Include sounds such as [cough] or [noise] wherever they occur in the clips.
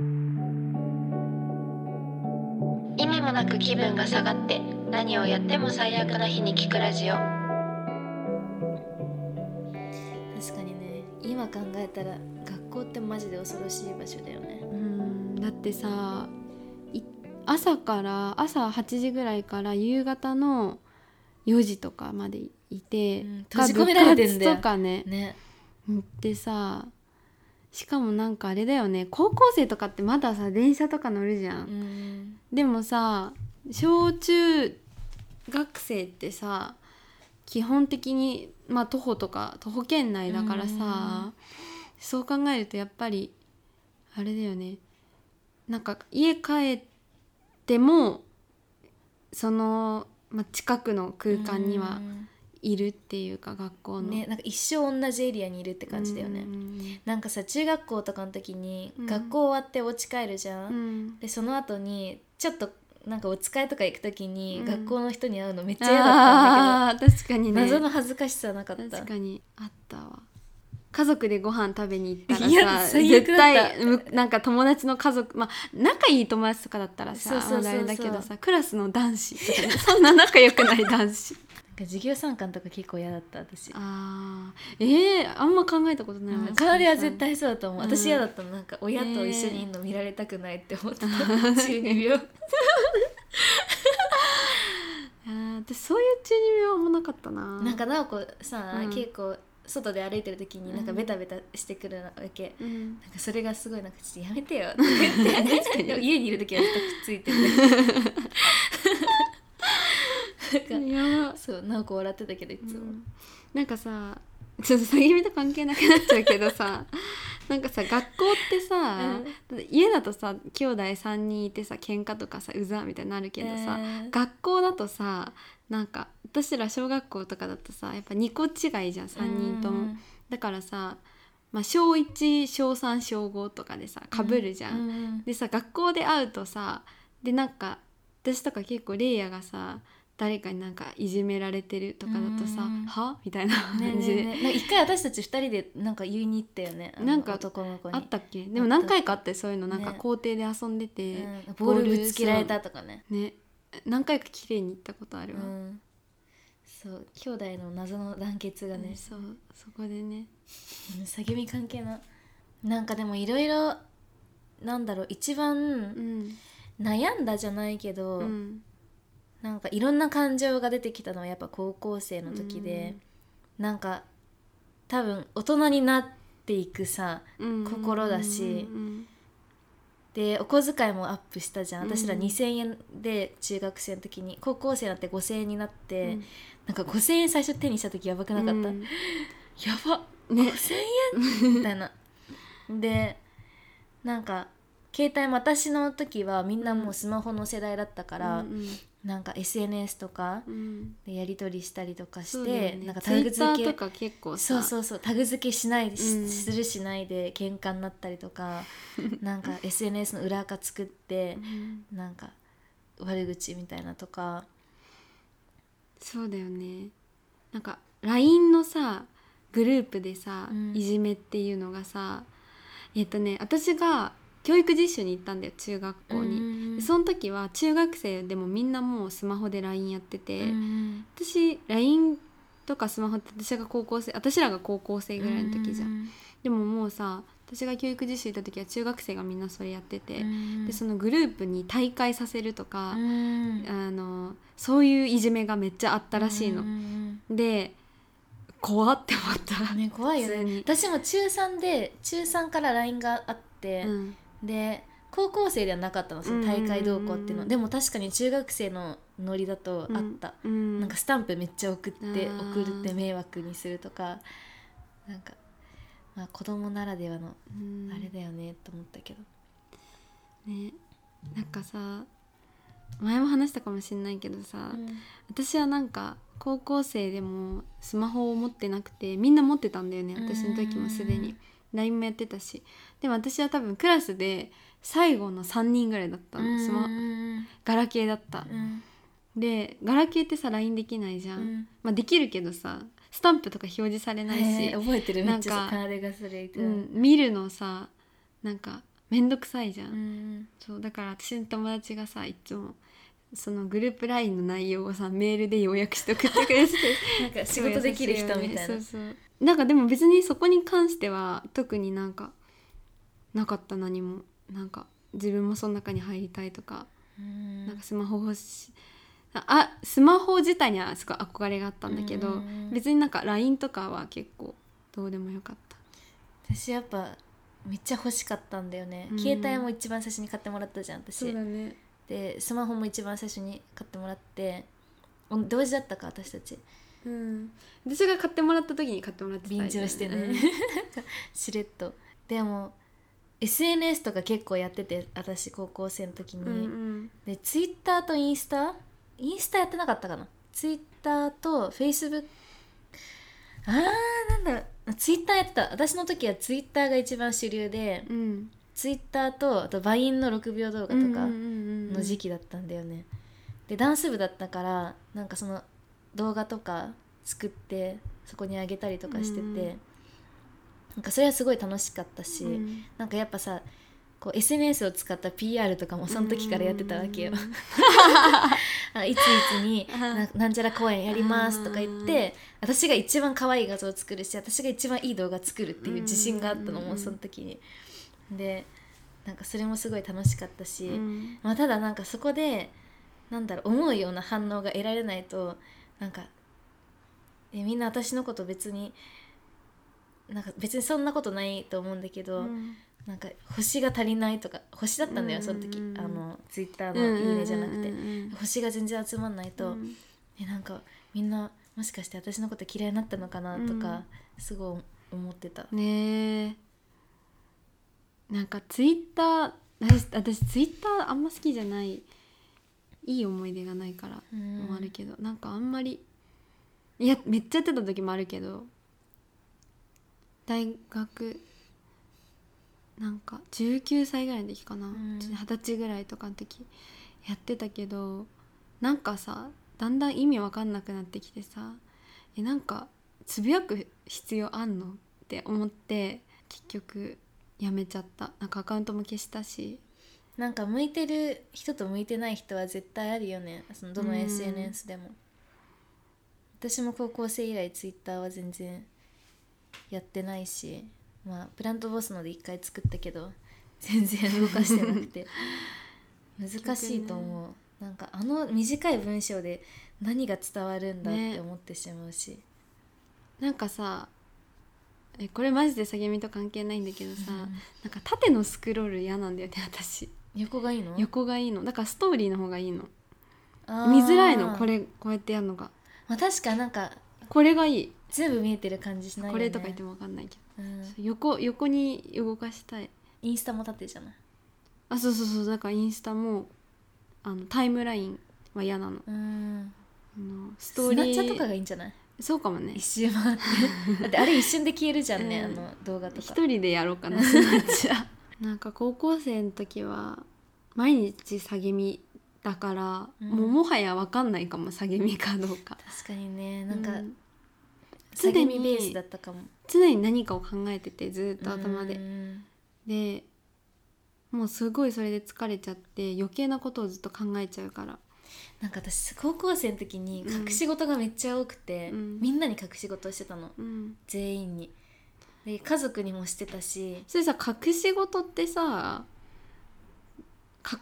意味もなく気分が下がって何をやっても最悪な日に聞くラジオ。確かにね。今考えたら学校ってマジで恐ろしい場所だよね。うん。だってさい朝から朝8時ぐらいから夕方の4時とかまでいて、うん。閉じ込められてんだよ。部活とかね。ね。行ってさしかもなんかあれだよね。高校生とかってまださ電車とか乗るじゃん、うん。でもさ小中学生ってさ基本的にまあ徒歩とか徒歩圏内だからさそう考えるとやっぱりあれだよね。なんか家帰ってもその、まあ、近くの空間にはうんいるっていうか学校の。ねなんか一生同じエリアにいるって感じだよね、うん。なんかさ中学校とかの時にうん。学校終わってお家帰るじゃん、うん。でその後にちょっとなんかお使いとか行く時にうん。学校の人に会うのめっちゃ嫌だったんだあー確かにけど、ね。謎の恥ずかしさなかった。確かにあったわ。家族でご飯食べに行ったらさ最悪絶対むなんか友達の家族まあ仲いい友達とかだったらさそうそうそうそう。まだあれだけどさクラスの男子とかねそんな仲良くない男子授業参観とか結構嫌だった私。あー。えー、あんま考えたことないわ。代わりは絶対そうだと思う、うん。私嫌だったの。なんか親と一緒にいるの見られたくないって思ってた、ー中二病。[laughs] あー私そういう中二病もなかったな。なんか直子さ、うん。結構外で歩いてる時になんかうん。ベタベタしてくるわけ、うん。なんかそれがすごいなんかちょっとやめてよって言って [laughs] 家にいる時はずっとくっついててなんかそう直子笑ってたけどいつも、うん。なんかさちょっと詐欺みと関係なくなっちゃうけどさ [laughs] なんかさ学校ってさ、家だとさ兄弟3人いてさ喧嘩とかさうざみたいになるけどさ、えー学校だとさなんか私ら小学校とかだとさやっぱ2個違いじゃん3人とも。だからさ、まあ、小1小3小5とかでさかぶるじゃん。うん。うん。でさ学校で会うとさでなんか私とか結構レイヤがさ誰かになんかいじめられてるとかだとさ「うんは?」みたいなね感じで、ねねなんか一回私たち二人でなんか言いに行ったよね。なんか男の子に。あったっけ？でも何回かあってそういうのなんかね。校庭で遊んでて、うん。ボールぶつけられたとかね。ね何回か綺麗に行ったことあるわ、うん。そう。兄弟の謎の団結がね、そう。そこでね。うん詐欺み関係な。なんかでもいろいろなんだろう一う番ん。悩んだじゃないけど、うんなんかいろんな感情が出てきたのはやっぱ高校生の時で、なんか多分大人になっていくさうん。心だし。うんでお小遣いもアップしたじゃん。うん。私ら2,000円で中学生の時に高校生になって5,000円になって、うん。なんか5,000円最初手にした時やばくなかった、うん。やば。ね。5,000円？みたいな。でなんか携帯も私の時はみんなもうスマホの世代だったから、うんなんか SNS とかうん。でやり取りしたりとかして、だよね。なんかタタグ付けーとか結構さ。そうそうそうタグ付けしないし,、うん。するしないで喧嘩になったりとか [laughs] なんか SNS の裏垢作ってうん。なんか悪口みたいなとか。そうだよね。なんか LINE のさグループでさ、うん。いじめっていうのがさえっとね私が教育実習に行ったんだよ中学校に、でその時は中学生でもみんなもうスマホで LINE やってて、うん私 LINE とかスマホって私が高校生私らが高校生ぐらいの時じゃん、うんでももうさ私が教育実習行った時は中学生がみんなそれやってて、うんでそのグループに大会させるとか、うんあのそういういじめがめっちゃあったらしいの。う。んで怖って思った。ね怖いよね。私も中3で中3から LINE があって、うんで高校生ではなかったのその大会動向っていうの、うんでも確かに中学生のノリだとあった、うんなんかスタンプめっちゃ送って送って迷惑にするとか。なんか、まあ、子供ならではのうん。あれだよねと思ったけど、ね。なんかさ前も話したかもしれないけどさ、私はなんか高校生でもスマホを持ってなくてみんな持ってたんだよね私の時もすでに。うん LINE もやってたし。でも私は多分クラスで最後の3人ぐらいだったの。スマうんガラケーだった。うん。でガラケーってさ LINE できないじゃん、うん。まあできるけどさスタンプとか表示されないし、はい覚えてる。なんかうん、見るのさなんかめんどくさいじゃん、うんそうだから私の友達がさいつもそのグループ LINE の内容をさメールで要約して送ってくれててなんか仕事できる人みたいな。そうそうなんかでも別にそこに関しては特になんかなかった何も。なんか自分もその中に入りたいとか、うん。なんかスマホ欲しあスマホ自体にはすごい憧れがあったんだけど、うん。別になんか LINE とかは結構どうでもよかった。私やっぱめっちゃ欲しかったんだよね、うん。携帯も一番最初に買ってもらったじゃん私。ねでスマホも一番最初に買ってもらってお同時だったか私たち。うん。私が買ってもらった時に買ってもらってた。便乗してね、う [laughs] んしれっと。でも SNS とか結構やってて私高校生の時に、うんうん。でツイッターとインスタ？インスタやってなかったかな？ツイッターとフェイスブックあーなんだツイッターやってた。私の時はツイッターが一番主流でうん。ツイッターとあとバインの6秒動画とか。のの時期だったんだよね、でダンス部だったからなんかその動画とか作ってそこにあげたりとかしてて、うん。なんかそれはすごい楽しかったし、うん。なんかやっぱさこう SNS を使った PR とかもその時からやってたわけよ。[laughs] あいついつにななんちゃら公演やりますとか言って私が一番可愛い画像を作るし私が一番いい動画作るっていう自信があったのもうんその時に。でなんかそれもすごい楽しかったし、うん。まあ、ただなんかそこでなんだろう思うような反応が得られないとなんかえみんな私のこと別になんか別にそんなことないと思うんだけど、うん。なんか星が足りないとか星だったんだよその時、うんあのツイッターの「いいね」じゃなくて、うんうんうん星が全然集まんないと、うん。えなんかみんなもしかして私のこと嫌いになったのかなとか、すごい思ってた。ねえなんかツイッター私私ツイッターあんま好きじゃないいい思い出がないからうん。もあるけど、なんかあんまりいやめっちゃやってた時もあるけど大学なんか19歳ぐらいの時かな。ん。二十、歳ぐらいとかの時やってたけどなんかさだんだん意味わかんなくなってきてさえなんかつぶやく必要あんの？って思って結局やめちゃった。なんかアカウントも消したし。なんか向いてる人と向いてない人は絶対あるよね。そのどのうん。SNS でも、私も高校生以来ツイッターは全然やってないし。まあプラントボスので一回作ったけど全然動かしてなくて。[laughs] 難しいと思う、なんかあの短い文章で何が伝わるんだって思ってしまうし、なんかさえこれマジで下げみと関係ないんだけどさ、うん。なんか縦のスクロール嫌なんだよね私。横がいいの？横がいいの。だからストーリーの方がいいの。見づらいのこれこうやってやるのが。まあ確かなんかこれがいい、全部見えてる感じしないよね。これとか言っても分かんないけど。うん、横横に動かしたい。インスタも縦じゃない？あそうそうそうだからインスタもあのタイムラインは嫌なの。うん。スストーリー。ナッチャーとかがいいんじゃない？そうかもね。一周回って。[laughs] だってあれ一瞬で消えるじゃんね、うん。あの動画とか。一人でやろうかなスナッチャーなんか高校生の時は毎日下げ身だから、うん。もうもはや分かんないかも下げ身かどうか。確かにね。なんか、うん。下げ身ベースだったかも。常に何かを考えててずっと頭で、うん。でもうすごいそれで疲れちゃって余計なことをずっと考えちゃうからなんか私高校生の時にうん。隠し事がめっちゃ多くて、うん。みんなに隠し事をしてたの。うん。全員に。で家族にもしてたし。それさ隠し事ってさ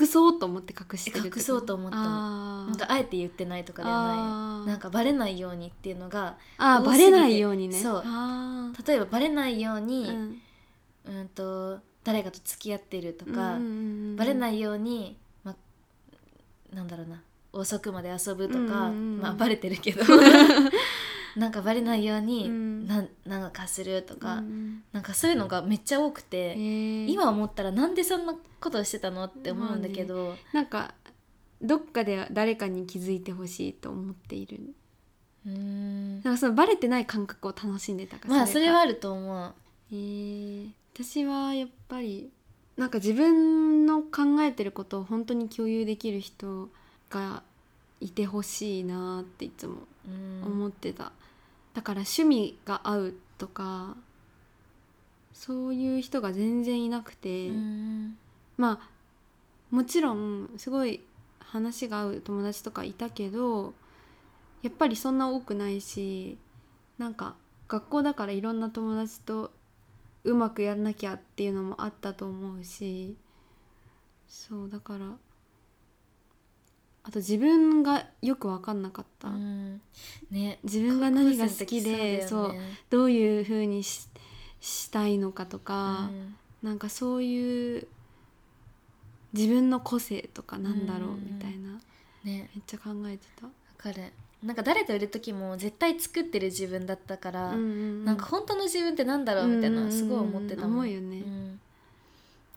隠そうと思って隠してるってこと？隠そうと思ったの。なんかあえて言ってないとかではあなー。いなんかバレないようにっていうのがあバレないようにね。そう。あ例えばバレないようーに、うん。うんと誰かと付き合ってるとか、うんうんうん。バレないように、ま、なんだろうな遅くまで遊ぶとか、うんうんうん。まあバレてるけど。[laughs] なんかバレないように、うん。なんなんかするとか、うん。なんかそういうのがめっちゃ多くへて、ー。今思ったらなんでそんなことをしてたのって思うんだけど、なんかどっかで誰かに気づいてほしいと思っている。うーん。なんかそのバレてない感覚を楽しんでたからまあそれがはあると思う。えー。私はやっぱりなんか自分の考えてることを本当に共有できる人がいてほしいなっていつもうん。思ってた、だから趣味が合うとかそういう人が全然いなくて、うん。まあもちろんすごい話が合う友達とかいたけどやっぱりそんな多くないしなんか学校だからいろんな友達とうまくやんなきゃっていうのもあったと思うしそうだからあと自分がよく分かんなかった、うん。ね。自分が何が好きでそうどういう風にししたいのかとか、うん。なんかそういう自分の個性とかなんだろううんみたいな。ね。めっちゃ考えてた。わかる。なんか誰といる時も絶対作ってる自分だったから、うんなんか本当の自分ってなんだろうみたいなすごい思ってたもん、思うよね。ん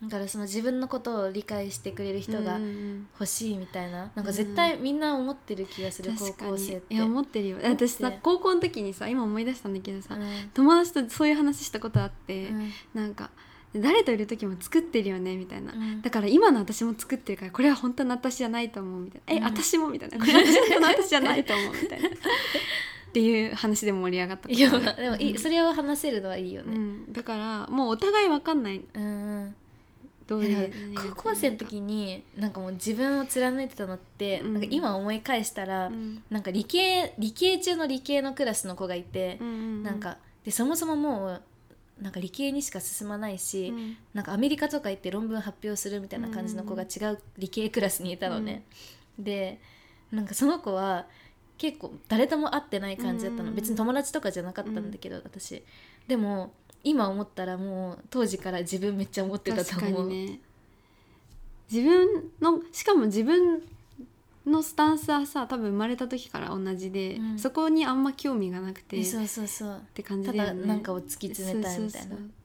だからその自分のことを理解してくれる人がうんうん欲しいみたいな。なんか絶対みんな思ってる気がする、高確かに。校生って。いや思ってるよ。私さ高校の時にさ今思い出したんだけどさ、うん。友達とそういう話したことあって、うん。なんか誰といる時も作ってるよねみたいな、うん。だから今の私も作ってるからこれは本当の私じゃないと思うみたいな、うん。え私も？みたいな。これは本当の私じゃないと思うみたいな。[laughs] っていう話で盛り上がったいやでもいいそれを話せるのはいいよね、うん、だからもうお互い分かんない。うんうんどういう高校生の時になんかもう自分を貫いてたのって、うん。なんか今思い返したら、うん。なんか理系理系中の理系のクラスの子がいてう、んなんかでそもそももうなんか理系にしか進まないし、うん。なんかアメリカとか行って論文発表するみたいな感じの子が違う理系クラスにいたのね、でなんかその子は結構誰とも会ってない感じだったの、うん。別に友達とかじゃなかったんだけど、私。でも今思ったらもう当時から自分めっちゃ思ってたと思う、にね。自分のしかも自分のスタンスはさ多分生まれた時から同じで、うん。そこにあんま興味がなくてそうそうそう。て感じただよねだなんかを突き詰めたいみたいな。そうそうそう。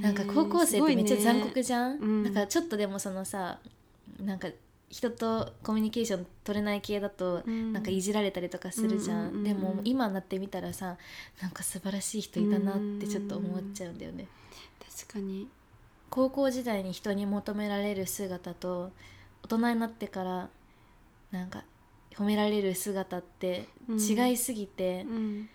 なんか高校生ってめっちゃ残酷じゃん、うんだからちょっとでもそのさなんか人とコミュニケーション取れない系だと、うん。なんかいじられたりとかするじゃん,、うんうんうん。うんでも今になってみたらさなんか素晴らしい人いたなってちょっと思っちゃうんだよね、確かに。高校時代に人に求められる姿と大人になってからなんか褒められる姿って違いすぎて、うん。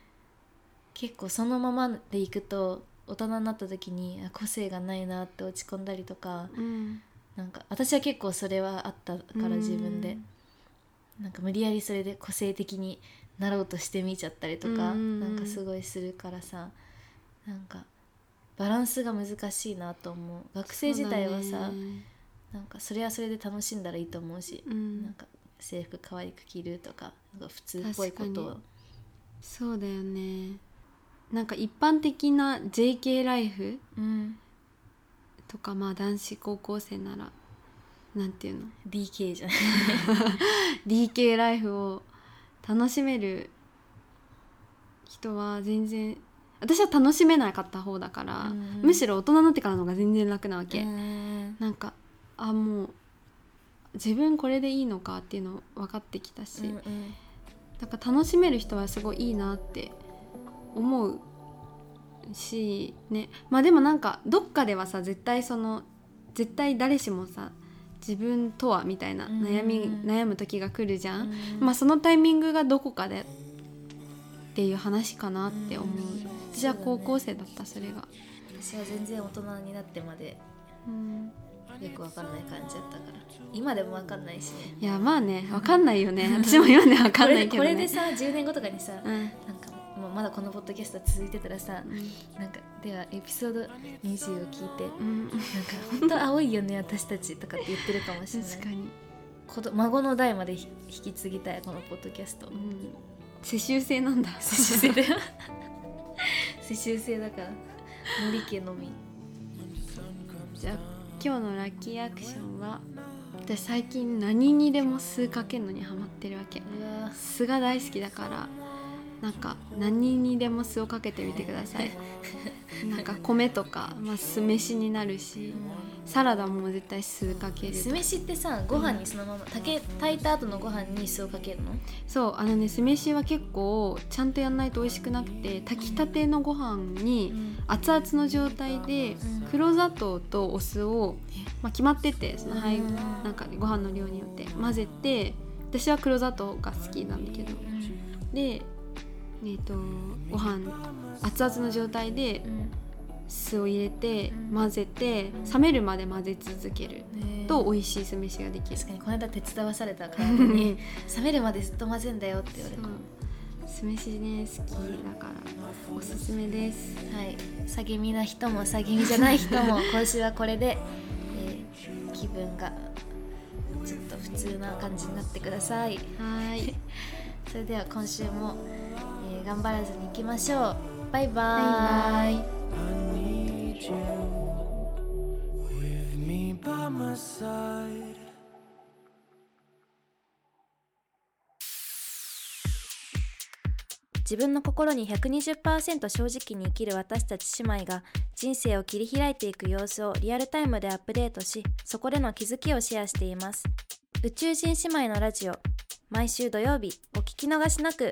結構そのままでいくと大人になった時にあ個性がないなって落ち込んだりとかうんなんか私は結構それはあったから自分で、なんか無理やりそれで個性的になろうとしてみちゃったりとか、うんなんかすごいするからさなんかバランスが難しいなと思う。学生時代はさ、ね。なんかそれはそれで楽しんだらいいと思うし、うん。なんか制服可愛く着るとかなんか普通っぽいことを。そうだよね。なんか一般的な JK ライフうんとかまあ男子高校生ならなんていうの？DK じゃない。[laughs] DK ライフを楽しめる人は全然私は楽しめなかった方だから、うんむしろ大人になってからの方が全然楽なわけ、うん。なんかあもう自分これでいいのかっていうの分かってきたし、うんうん。だから楽しめる人はすごいいいなって思うしね。まあでもなんかどっかではさ絶対その絶対誰しもさ自分とはみたいな悩み、うん。悩む時が来るじゃん、うん。まあそのタイミングがどこかでっていう話かなって思う、私は高校生だったそれが、私は全然大人になってまでうん、よくわかんない感じだったから。今でもわかんないし。ねいやまあね分かんないよね。私も今ね分かんないけどね。これこれでさ10年後とかにさ、うん。なんかもうまだこのポッドキャスト続いてたらさなんかではエピソード20を聞いてうん、なんか本当青いよね私たちとかって言ってるかもしれない。確かに、子供孫の代までひ引き継ぎたいこのポッドキャスト。うん、世襲制なんだ。世襲制だ。よ世襲制だから。森家のみ。じゃあ今日のラッキーアクションは私最近何にでも酢かけるのにハマってるわけ。酢が大好きだからなんか何にでも酢をかけてみてください。なんか米とか、まあ、酢飯になるしサラダも絶対酢かける酢飯ってさご飯にそのまま炊け炊いた後のご飯に酢をかけるの？そうあのね酢飯は結構ちゃんとやんないと美味しくなくて炊きたてのご飯に熱々の状態でうん。黒砂糖とお酢を、まあ、決まっててその配うん。なんかご飯の量によって混ぜて私は黒砂糖が好きなんだけど。でえー、とご飯熱々の状態でうん酢を入れてうん。混ぜて冷めるまで混ぜ続けると美味しい酢飯ができる。確かにこの間手伝わされたからに [laughs] 冷めるまでずっと混ぜんだよって言われた。酢飯ね好きだからおすすめです。はい、さぎみな人もさぎみじゃない人も [laughs] 今週はこれで、えー気分がちょっと普通な感じになってください。はい。[laughs] それでは今週も、えー頑張らずにいきましょう。バイバイ。バイバイ.自分の心に120%正直に生きる私たち姉妹が人生を切り開いていく様子をリアルタイムでアップデートしそこでの気づきをシェアしています。宇宙人姉妹のラジオ毎週土曜日お聞き逃しなく